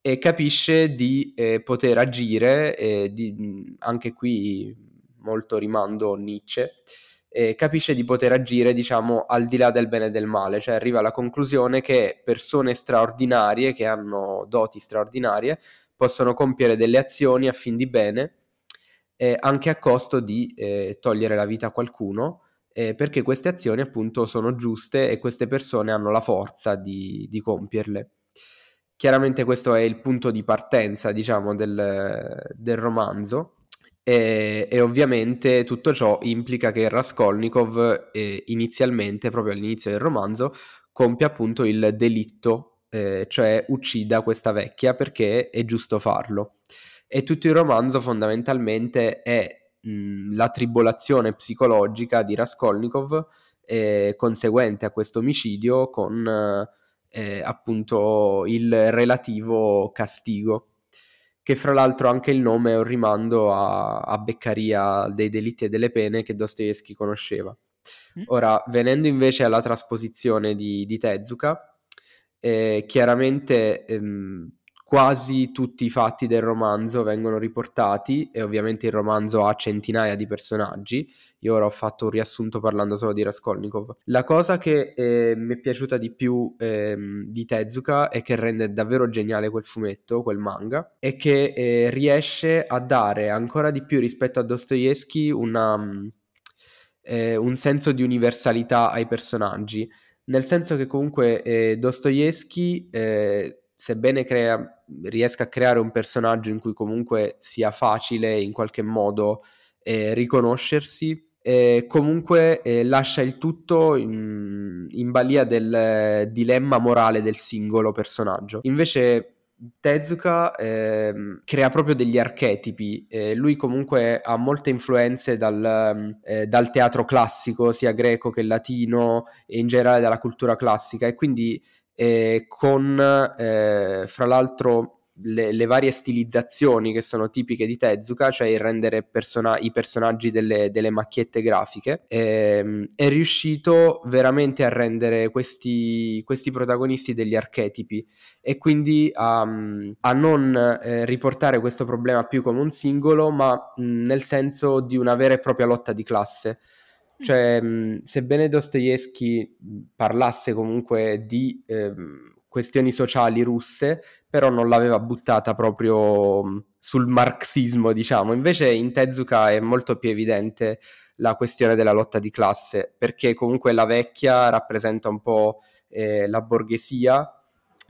e capisce di eh, poter agire, eh, di- anche qui molto rimando Nietzsche, eh, capisce di poter agire, diciamo, al di là del bene e del male, cioè arriva alla conclusione che persone straordinarie, che hanno doti straordinarie, possono compiere delle azioni a fin di bene, anche a costo di eh, togliere la vita a qualcuno, perché queste azioni appunto sono giuste e queste persone hanno la forza di, di compierle. Chiaramente questo è il punto di partenza, diciamo, del, del romanzo. E, e, ovviamente tutto ciò implica che Raskolnikov eh, inizialmente, proprio all'inizio del romanzo, compie appunto il delitto, eh, cioè uccida questa vecchia perché è giusto farlo. E tutto il romanzo fondamentalmente è mh, la tribolazione psicologica di Raskolnikov eh, conseguente a questo omicidio con eh, appunto il relativo castigo che fra l'altro anche il nome è un rimando a, a Beccaria dei delitti e delle pene che Dostoevsky conosceva. Mm. Ora, venendo invece alla trasposizione di, di Tezuka, eh, chiaramente ehm, quasi tutti i fatti del romanzo vengono riportati e ovviamente il romanzo ha centinaia di personaggi. Io ora ho fatto un riassunto parlando solo di Raskolnikov. La cosa che eh, mi è piaciuta di più eh, di Tezuka e che rende davvero geniale quel fumetto, quel manga, è che eh, riesce a dare ancora di più rispetto a Dostoevsky una, eh, un senso di universalità ai personaggi. Nel senso che comunque eh, Dostoevsky eh, sebbene crea, riesca a creare un personaggio in cui comunque sia facile in qualche modo eh, riconoscersi, eh, comunque eh, lascia il tutto in, in balia del eh, dilemma morale del singolo personaggio. Invece Tezuka eh, crea proprio degli archetipi, eh, lui comunque ha molte influenze dal, eh, dal, teatro classico, sia greco che latino e in generale dalla cultura classica e quindi eh, con eh, fra l'altro le, le, varie stilizzazioni che sono tipiche di Tezuka, cioè il rendere persona- i personaggi delle, delle macchiette grafiche, ehm, è riuscito veramente a rendere questi, questi protagonisti degli archetipi e quindi a, a non eh, riportare questo problema più come un singolo, ma mh, nel senso di una vera e propria lotta di classe. Cioè, mh, sebbene Dostoevsky parlasse comunque di eh, questioni sociali russe, però non l'aveva buttata proprio sul marxismo, diciamo. Invece in Tezuka è molto più evidente la questione della lotta di classe, perché comunque la vecchia rappresenta un po' eh, la borghesia,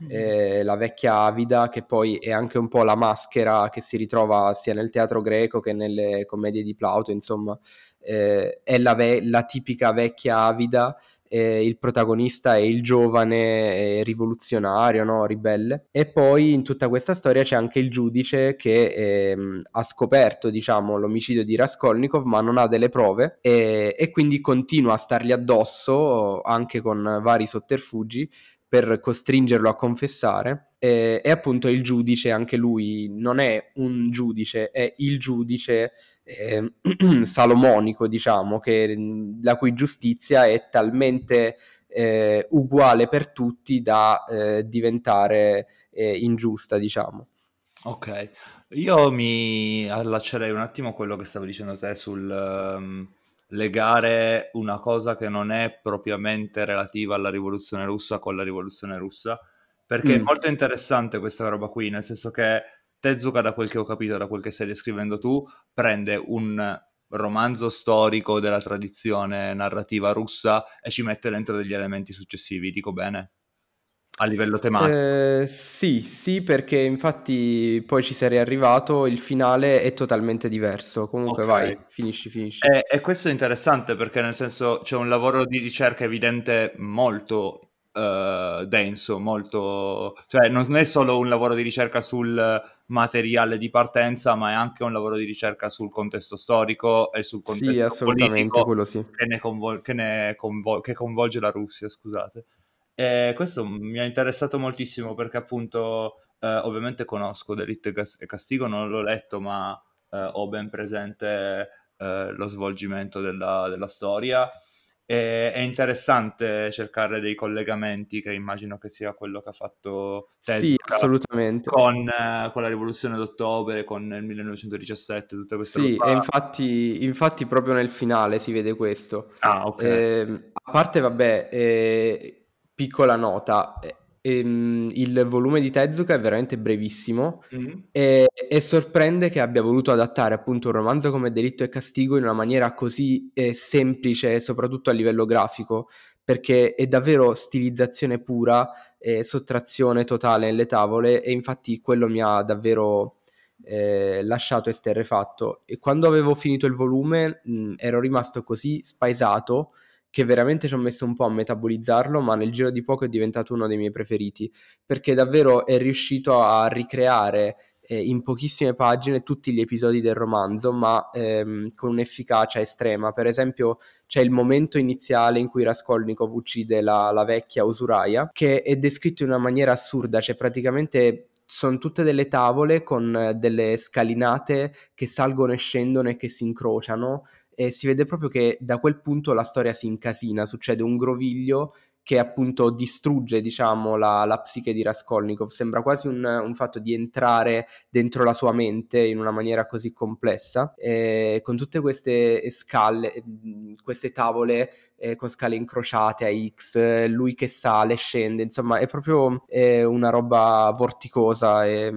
eh, la vecchia avida, che poi è anche un po' la maschera che si ritrova sia nel teatro greco che nelle commedie di Plauto, insomma eh, è la, ve- la, tipica vecchia avida, eh, il protagonista è il giovane eh, rivoluzionario, no? ribelle. E poi in tutta questa storia c'è anche il giudice che ehm, ha scoperto diciamo, l'omicidio di Raskolnikov ma non ha delle prove e, e quindi continua a stargli addosso anche con vari sotterfugi per costringerlo a confessare e, e, appunto il giudice, anche lui non è un giudice, è il giudice eh, salomonico, diciamo, che, la cui giustizia è talmente eh, uguale per tutti da eh, diventare eh, ingiusta, diciamo. Ok, io mi allaccerei un attimo a quello che stavi dicendo te sul um, legare una cosa che non è propriamente relativa alla rivoluzione russa con la rivoluzione russa, perché mm. è molto interessante questa roba qui, nel senso che Tezuka, da quel che ho capito, da quel che stai descrivendo tu, prende un romanzo storico della tradizione narrativa russa e ci mette dentro degli elementi successivi, dico bene? A livello tematico. Eh, sì, sì, perché infatti poi ci sarei arrivato, il finale è totalmente diverso. Comunque okay. vai, finisci, finisci. E, e, questo è interessante perché nel senso c'è un lavoro di ricerca evidente molto uh, denso, molto... cioè non è solo un lavoro di ricerca sul materiale di partenza, ma è anche un lavoro di ricerca sul contesto storico e sul contesto sì, assolutamente, quello sì. che, ne convol- che, ne convol- che coinvolge la Russia, scusate. E questo mi ha interessato moltissimo perché appunto eh, ovviamente conosco Delitto e Castigo, non l'ho letto, ma eh, ho ben presente eh, lo svolgimento della, della storia e, è interessante cercare dei collegamenti che immagino che sia quello che ha fatto Ted sì, assolutamente. Con, eh, con, la rivoluzione d'ottobre, con il 1917, tutte queste cose. Sì, e infatti, infatti, proprio nel finale si vede questo. Ah, ok. Eh, a parte, vabbè, eh, piccola nota, ehm, il volume di Tezuka è veramente brevissimo mm-hmm. e, e, sorprende che abbia voluto adattare appunto un romanzo come Delitto e Castigo in una maniera così eh, semplice, soprattutto a livello grafico, perché è davvero stilizzazione pura, e sottrazione totale nelle tavole e infatti quello mi ha davvero eh, lasciato esterrefatto e quando avevo finito il volume mh, ero rimasto così spaesato che veramente ci ho messo un po' a metabolizzarlo, ma nel giro di poco è diventato uno dei miei preferiti, perché davvero è riuscito a ricreare eh, in pochissime pagine tutti gli episodi del romanzo, ma ehm, con un'efficacia estrema. Per esempio, c'è il momento iniziale in cui Raskolnikov uccide la, la vecchia usuraia, che è descritto in una maniera assurda, cioè praticamente sono tutte delle tavole con delle scalinate che salgono e scendono e che si incrociano e si vede proprio che da quel punto la storia si incasina, succede un groviglio che appunto distrugge diciamo la, la psiche di Raskolnikov, sembra quasi un, un, fatto di entrare dentro la sua mente in una maniera così complessa, e con tutte queste scale, queste tavole eh, con scale incrociate a X, lui che sale, scende, insomma è proprio eh, una roba vorticosa e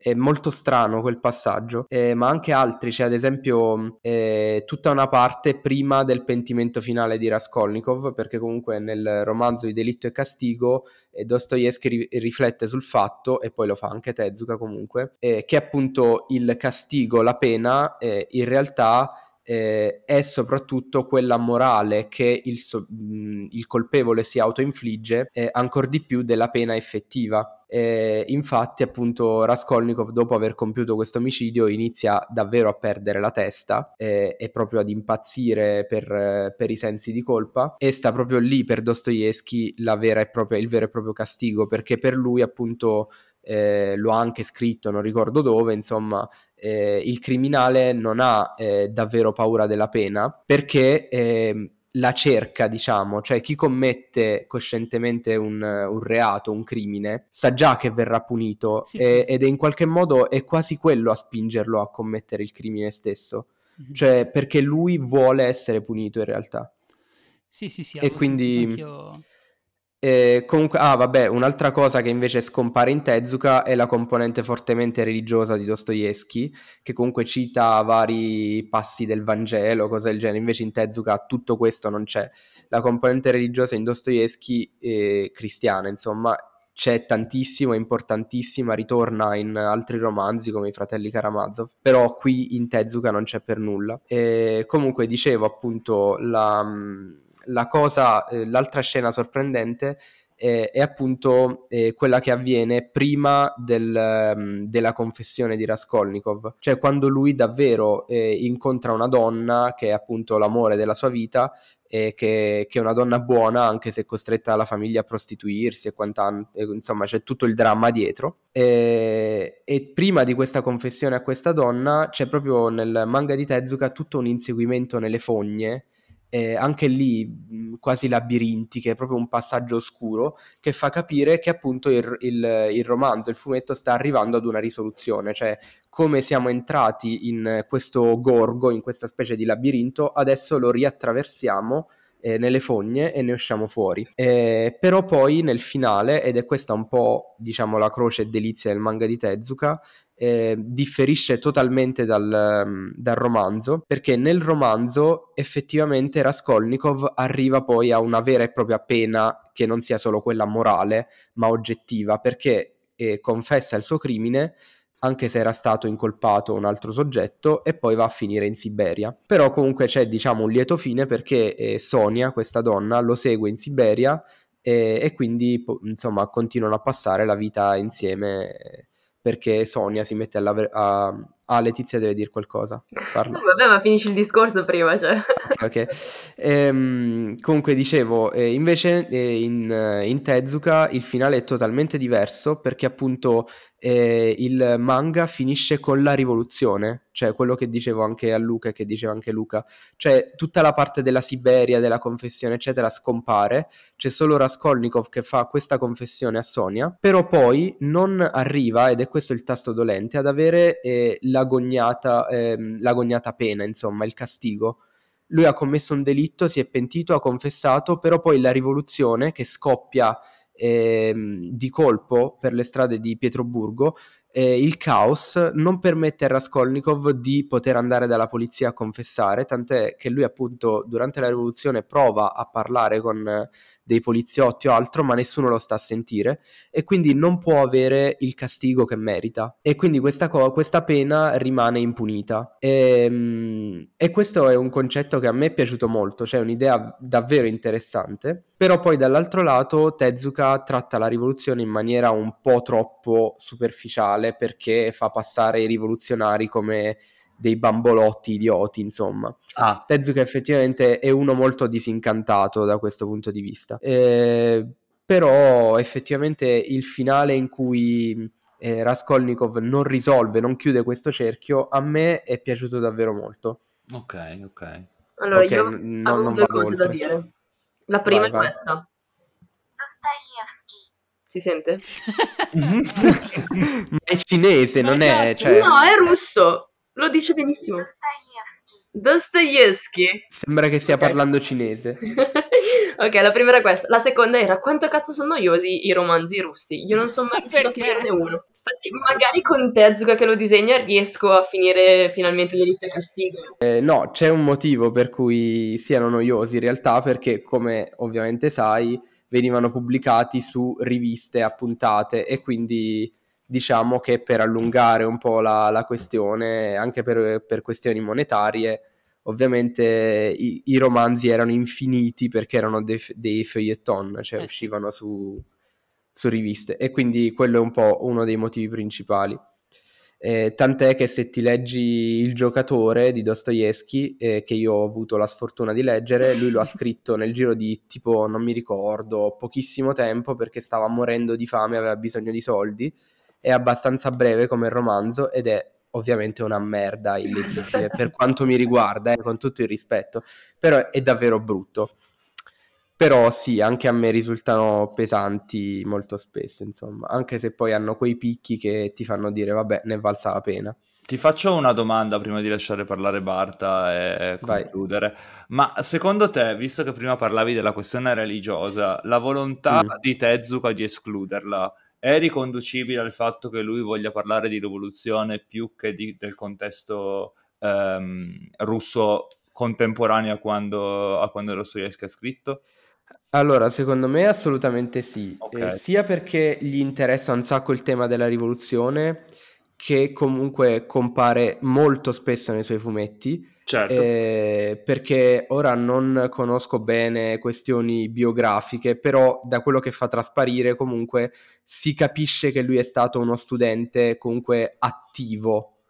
è molto strano quel passaggio, eh, ma anche altri, c'è ad esempio eh, tutta una parte prima del pentimento finale di Raskolnikov, perché comunque nel romanzo di Delitto e Castigo eh, Dostoevsky ri- riflette sul fatto, e poi lo fa anche Tezuka comunque, eh, che appunto il castigo, la pena, eh, in realtà eh, è soprattutto quella morale che il, so- il colpevole si autoinfligge eh, ancora di più della pena effettiva. E infatti, appunto, Raskolnikov, dopo aver compiuto questo omicidio, inizia davvero a perdere la testa e, proprio ad impazzire per, per, i sensi di colpa. E sta proprio lì per Dostoevsky il vero e proprio castigo, perché per lui, appunto, eh, lo ha anche scritto, non ricordo dove, insomma, eh, il criminale non ha eh, davvero paura della pena perché ehm, la cerca, diciamo, cioè chi commette coscientemente un, un, reato, un crimine, sa già che verrà punito sì, e, sì. ed è in qualche modo è quasi quello a spingerlo a commettere il crimine stesso, mm-hmm. cioè perché lui vuole essere punito in realtà. Sì, sì, sì. E quindi... E comunque, ah, vabbè, un'altra cosa che invece scompare in Tezuka è la componente fortemente religiosa di Dostoevsky, che comunque cita vari passi del Vangelo, cose del genere. Invece in Tezuka tutto questo non c'è. La componente religiosa in Dostoevsky è cristiana, insomma, c'è tantissimo, è importantissima, ritorna in altri romanzi come i fratelli Karamazov, però qui in Tezuka non c'è per nulla. E comunque dicevo appunto la la cosa, eh, l'altra scena sorprendente eh, è appunto eh, quella che avviene prima del, um, della confessione di Raskolnikov, cioè quando lui davvero eh, incontra una donna che è appunto l'amore della sua vita che, che, è una donna buona anche se costretta dalla famiglia a prostituirsi e quant'altro, insomma c'è tutto il dramma dietro. E, e, prima di questa confessione a questa donna c'è proprio nel manga di Tezuka tutto un inseguimento nelle fogne eh, anche lì mh, quasi labirintiche, proprio un passaggio oscuro che fa capire che appunto il, il, il, romanzo, il fumetto sta arrivando ad una risoluzione, cioè come siamo entrati in questo gorgo, in questa specie di labirinto, adesso lo riattraversiamo eh, nelle fogne e ne usciamo fuori. Eh, però poi nel finale, ed è questa un po' diciamo la croce e delizia del manga di Tezuka, eh, differisce totalmente dal, mm, dal, romanzo, perché nel romanzo effettivamente Raskolnikov arriva poi a una vera e propria pena che non sia solo quella morale, ma oggettiva, perché eh, confessa il suo crimine anche se era stato incolpato un altro soggetto e poi va a finire in Siberia. Però comunque c'è diciamo un lieto fine perché eh, Sonia, questa donna, lo segue in Siberia e, e quindi insomma continuano a passare la vita insieme perché Sonia si mette alla... A... Ah, Letizia deve dire qualcosa. Parla. Vabbè, ma finisci il discorso prima, cioè. Ok. okay. Ehm, comunque dicevo, eh, invece eh, in, in Tezuka il finale è totalmente diverso perché appunto eh, il manga finisce con la rivoluzione, cioè quello che dicevo anche a Luca e che diceva anche Luca, cioè tutta la parte della Siberia, della confessione eccetera scompare, c'è solo Raskolnikov che fa questa confessione a Sonia, però poi non arriva, ed è questo il tasto dolente, ad avere eh, l'agognata, eh, l'agognata pena, insomma il castigo. Lui ha commesso un delitto, si è pentito, ha confessato, però poi la rivoluzione che scoppia ehm, di colpo per le strade di Pietroburgo, eh, il caos non permette a Raskolnikov di poter andare dalla polizia a confessare, tant'è che lui appunto durante la rivoluzione prova a parlare con dei poliziotti o altro, ma nessuno lo sta a sentire e quindi non può avere il castigo che merita. E quindi questa, co- questa pena rimane impunita. E, ehm, e questo è un concetto che a me è piaciuto molto, cioè un'idea davvero interessante. Però poi dall'altro lato Tezuka tratta la rivoluzione in maniera un po' troppo superficiale perché fa passare i rivoluzionari come dei bambolotti idioti, insomma. Ah. Tezuka effettivamente è uno molto disincantato da questo punto di vista. Eh, però effettivamente il finale in cui eh, Raskolnikov non risolve, non chiude questo cerchio, a me è piaciuto davvero molto. Ok, ok. Allora, okay, io n- ho non due cose oltre. da dire. La prima vai, è vai. questa. Si sente? Ma è cinese, non esatto. è... Cioè... No, è russo. Lo dice benissimo. Dostoevsky. Sembra che stia okay. parlando cinese. ok, la prima era questa. La seconda era quanto cazzo sono noiosi i romanzi russi. Io non so mai riuscito a finirne uno. Infatti, magari con Tezuka che lo disegna riesco a finire finalmente Delitto e Castigo. Eh, no, c'è un motivo per cui siano noiosi in realtà, perché come ovviamente sai, venivano pubblicati su riviste appuntate e quindi diciamo che per allungare un po' la, la questione, anche per, per, questioni monetarie, ovviamente i, i, romanzi erano infiniti perché erano dei, dei feuilleton, cioè eh uscivano su, su riviste. E quindi quello è un po' uno dei motivi principali. Eh, tant'è che se ti leggi Il giocatore di Dostoevsky, eh, che io ho avuto la sfortuna di leggere, lui lo ha scritto nel giro di tipo, non mi ricordo, pochissimo tempo perché stava morendo di fame, aveva bisogno di soldi è abbastanza breve come romanzo ed è ovviamente una merda illeggibile per quanto mi riguarda, eh, con tutto il rispetto, però è davvero brutto. Però sì, anche a me risultano pesanti molto spesso, insomma, anche se poi hanno quei picchi che ti fanno dire vabbè, ne valsa la pena. Ti faccio una domanda prima di lasciare parlare Barta e concludere. Vai. Ma secondo te, visto che prima parlavi della questione religiosa, la volontà mm. di Tezuka di escluderla è riconducibile al fatto che lui voglia parlare di rivoluzione più che di, del contesto ehm, russo contemporaneo a quando, a quando Dostoevsky ha scritto? Allora, secondo me assolutamente sì, okay. eh, sia perché gli interessa un sacco il tema della rivoluzione, che comunque compare molto spesso nei suoi fumetti, Certo. Eh, perché ora non conosco bene questioni biografiche, però da quello che fa trasparire comunque si capisce che lui è stato uno studente comunque attivo,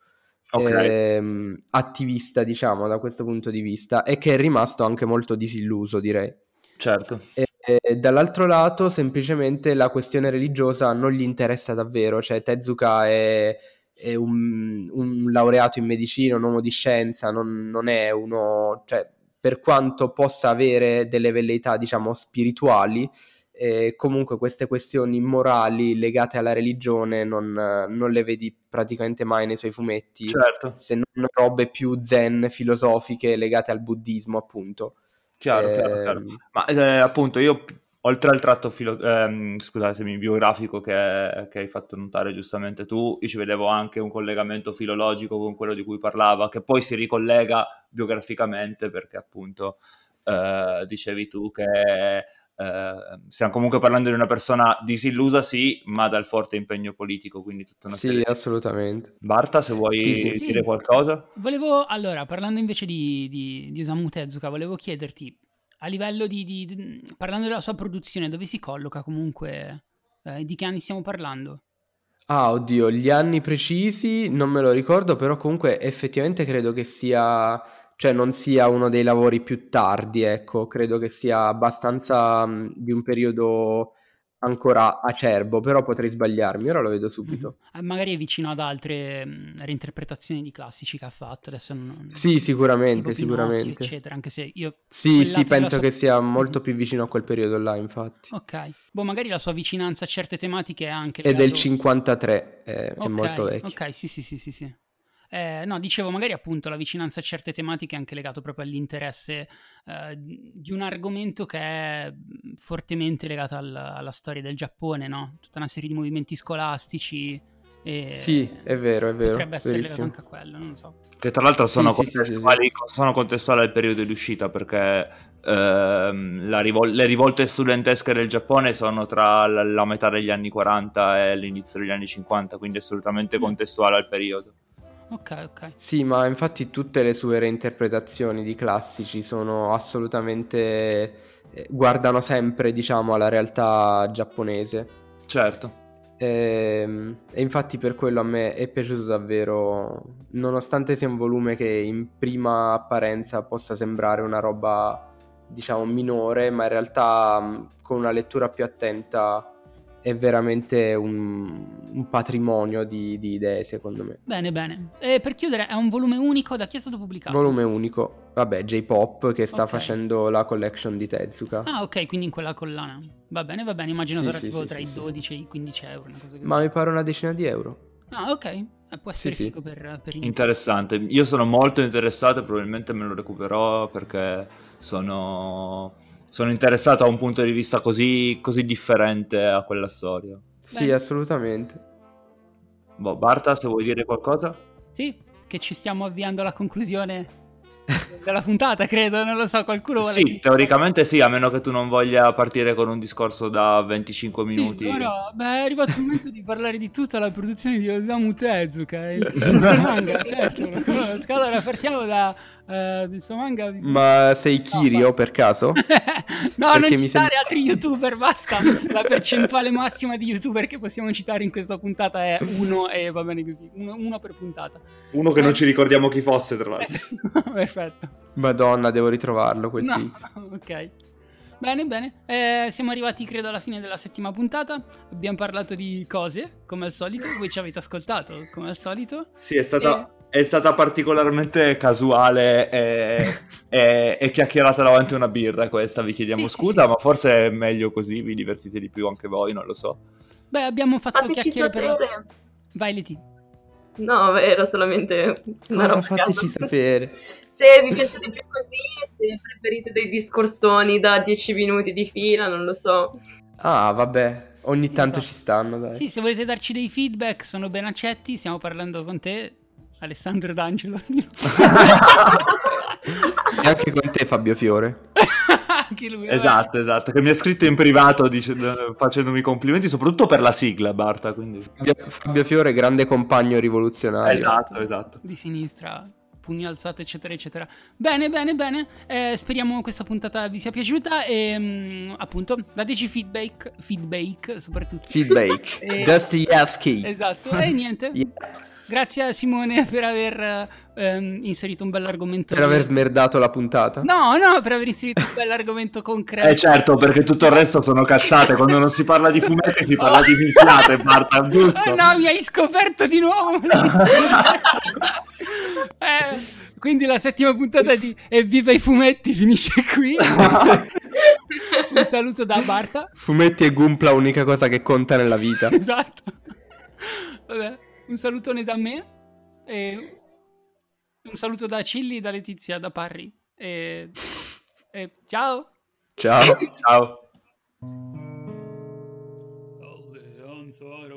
okay. ehm, attivista diciamo da questo punto di vista e che è rimasto anche molto disilluso direi. Certo. E, e, dall'altro lato semplicemente la questione religiosa non gli interessa davvero, cioè Tezuka è è un, un, laureato in medicina, un uomo di scienza, non, non, è uno, cioè, per quanto possa avere delle velleità, diciamo, spirituali, eh, comunque queste questioni morali legate alla religione non, non, le vedi praticamente mai nei suoi fumetti, certo. se non robe più zen, filosofiche legate al buddismo, appunto. Chiaro, eh, chiaro, chiaro. Ehm, Ma eh, appunto io oltre al tratto filo- ehm, scusatemi, biografico che, che, hai fatto notare giustamente tu, io ci vedevo anche un collegamento filologico con quello di cui parlava, che poi si ricollega biograficamente perché appunto eh, dicevi tu che eh, stiamo comunque parlando di una persona disillusa, sì, ma dal forte impegno politico, quindi tutta una sì, serie. assolutamente. Barta, se vuoi sì, sì. dire qualcosa? Volevo, allora, parlando invece di, di, di Osamu Tezuka, volevo chiederti a livello di, di, parlando della sua produzione, dove si colloca comunque? Eh, di che anni stiamo parlando? Ah, oddio, gli anni precisi non me lo ricordo, però comunque effettivamente credo che sia, cioè non sia uno dei lavori più tardi, ecco, credo che sia abbastanza mh, di un periodo ancora acerbo, però potrei sbagliarmi, ora lo vedo subito. Mm-hmm. magari è vicino ad altre mh, mm, reinterpretazioni di classici che ha fatto, adesso non... Sì, sicuramente, sicuramente. eccetera, anche se io... Sì, sì, penso sua... che sia molto mm-hmm. più vicino a quel periodo là, infatti. Ok, boh, magari la sua vicinanza a certe tematiche è anche... È del 53, è, okay, è molto vecchio. Ok, sì, sì, sì, sì, sì. Eh, no, dicevo, magari appunto la vicinanza a certe tematiche è anche legato proprio all'interesse eh, di un argomento che è fortemente legato al, alla storia del Giappone, no? Tutta una serie di movimenti scolastici E Sì, è vero, è vero. Potrebbe essere legato verissimo. anche a quello, non lo so. Che tra l'altro sono, Sì, sì, sì, sì, contestuali, sono contestuali al periodo di uscita perché ehm, la rivol- le rivolte studentesche del Giappone sono tra la, la metà degli anni 40 e l'inizio degli anni 50, quindi assolutamente Mm. contestuale al periodo. Ok, ok. Sì, ma infatti tutte le sue reinterpretazioni di classici sono assolutamente... eh, guardano sempre, diciamo, alla realtà giapponese. Certo. Ehm, E, infatti per quello a me è piaciuto davvero, nonostante sia un volume che in prima apparenza possa sembrare una roba, diciamo, minore, ma in realtà con una lettura più attenta è veramente un, un patrimonio di, di idee, secondo me. Bene, bene. E per chiudere, è un volume unico, da chi è stato pubblicato? Volume unico, vabbè, J-Pop che sta Ok. facendo la collection di Tezuka. Ah, ok, quindi in quella collana. Va bene, va bene, immagino Sì, sarà sì, tipo sì, tra sì, i sì. 12 e i 15 euro, una cosa così. Ma mi pare una decina di euro. Ah, ok, Eh, può essere Sì, sì. figo per, per. Interessante. Io sono molto interessato probabilmente me lo recupererò perché sono, sono interessato a un punto di vista così, così differente a quella storia. Sì, Bene. assolutamente. Boh, Barta, se vuoi dire qualcosa? Sì, che ci stiamo avviando alla conclusione della puntata, credo, non lo so, qualcuno vuole... Sì, teoricamente sì, a meno che tu non voglia partire con un discorso da 25 minuti. Sì, no, no, beh, è arrivato il momento di parlare di tutta la produzione di Osamu Tezuka, il manga, certo, lo conosco. Allora, partiamo da eh, del suo manga. Ma sei Kirio basta. per caso? no, non Perché citare mi sembra- altri youtuber, basta. La percentuale massima di youtuber che possiamo citare in questa puntata è uno e va bene così, uno, uno per puntata. Uno che non ci ricordiamo chi fosse, tra Perfetto. Madonna, devo ritrovarlo quel No, tizio. ok. Bene, bene. Eh, siamo arrivati, credo, alla fine della settima puntata. Abbiamo parlato di cose, come al solito. Voi ci avete ascoltato, come al solito. Sì, è stata, è stata particolarmente casuale e, e- e chiacchierata davanti a una birra questa. Vi chiediamo Sì, scusa, sì. ma forse è meglio così, vi divertite di più anche voi, non lo so. Beh, abbiamo fatto Fateci chiacchiere per... sapere. Vai, Leti. No, era solamente una Cosa roba fateci caso. sapere? Se vi piace di più così, se preferite dei discorsoni da 10 minuti di fila, non lo so. Ah, vabbè, ogni Sì, tanto esatto. ci stanno, dai. Sì, se volete darci dei feedback, sono ben accetti. Stiamo parlando con te, Alessandro D'Angelo. E anche con te, Fabio Fiore. Anche lui. Esatto, esatto, che mi ha scritto in privato dice- facendomi complimenti, soprattutto per la sigla, Barta, quindi... Fabio, Fabio Fiore, grande compagno rivoluzionario. Esatto, esatto. di sinistra, pugno alzato, eccetera, eccetera. Bene, bene, bene. Eh, speriamo questa puntata vi sia piaciuta e mm, appunto dateci feedback, feedback soprattutto. Feedback. Eh, Dusty Yaski. Esatto, e niente. Yeah. Grazie a Simone per aver ehm, inserito un bell'argomento. Per aver smerdato la puntata. No, no, per aver inserito un bell'argomento concreto. Eh certo, perché tutto il resto sono cazzate, quando non si parla di fumetti si parla di minchiate, Barta, giusto? Oh no, mi hai scoperto di nuovo. Eh, quindi la settima puntata di Evviva i fumetti finisce qui. Un saluto da Barta. Fumetti e Gumpla, unica cosa che conta nella vita. Esatto. Vabbè, un salutone da me. E un saluto da Cilli, da Letizia, da Parri. E, e ciao. Ciao. Ciao. Alleanza.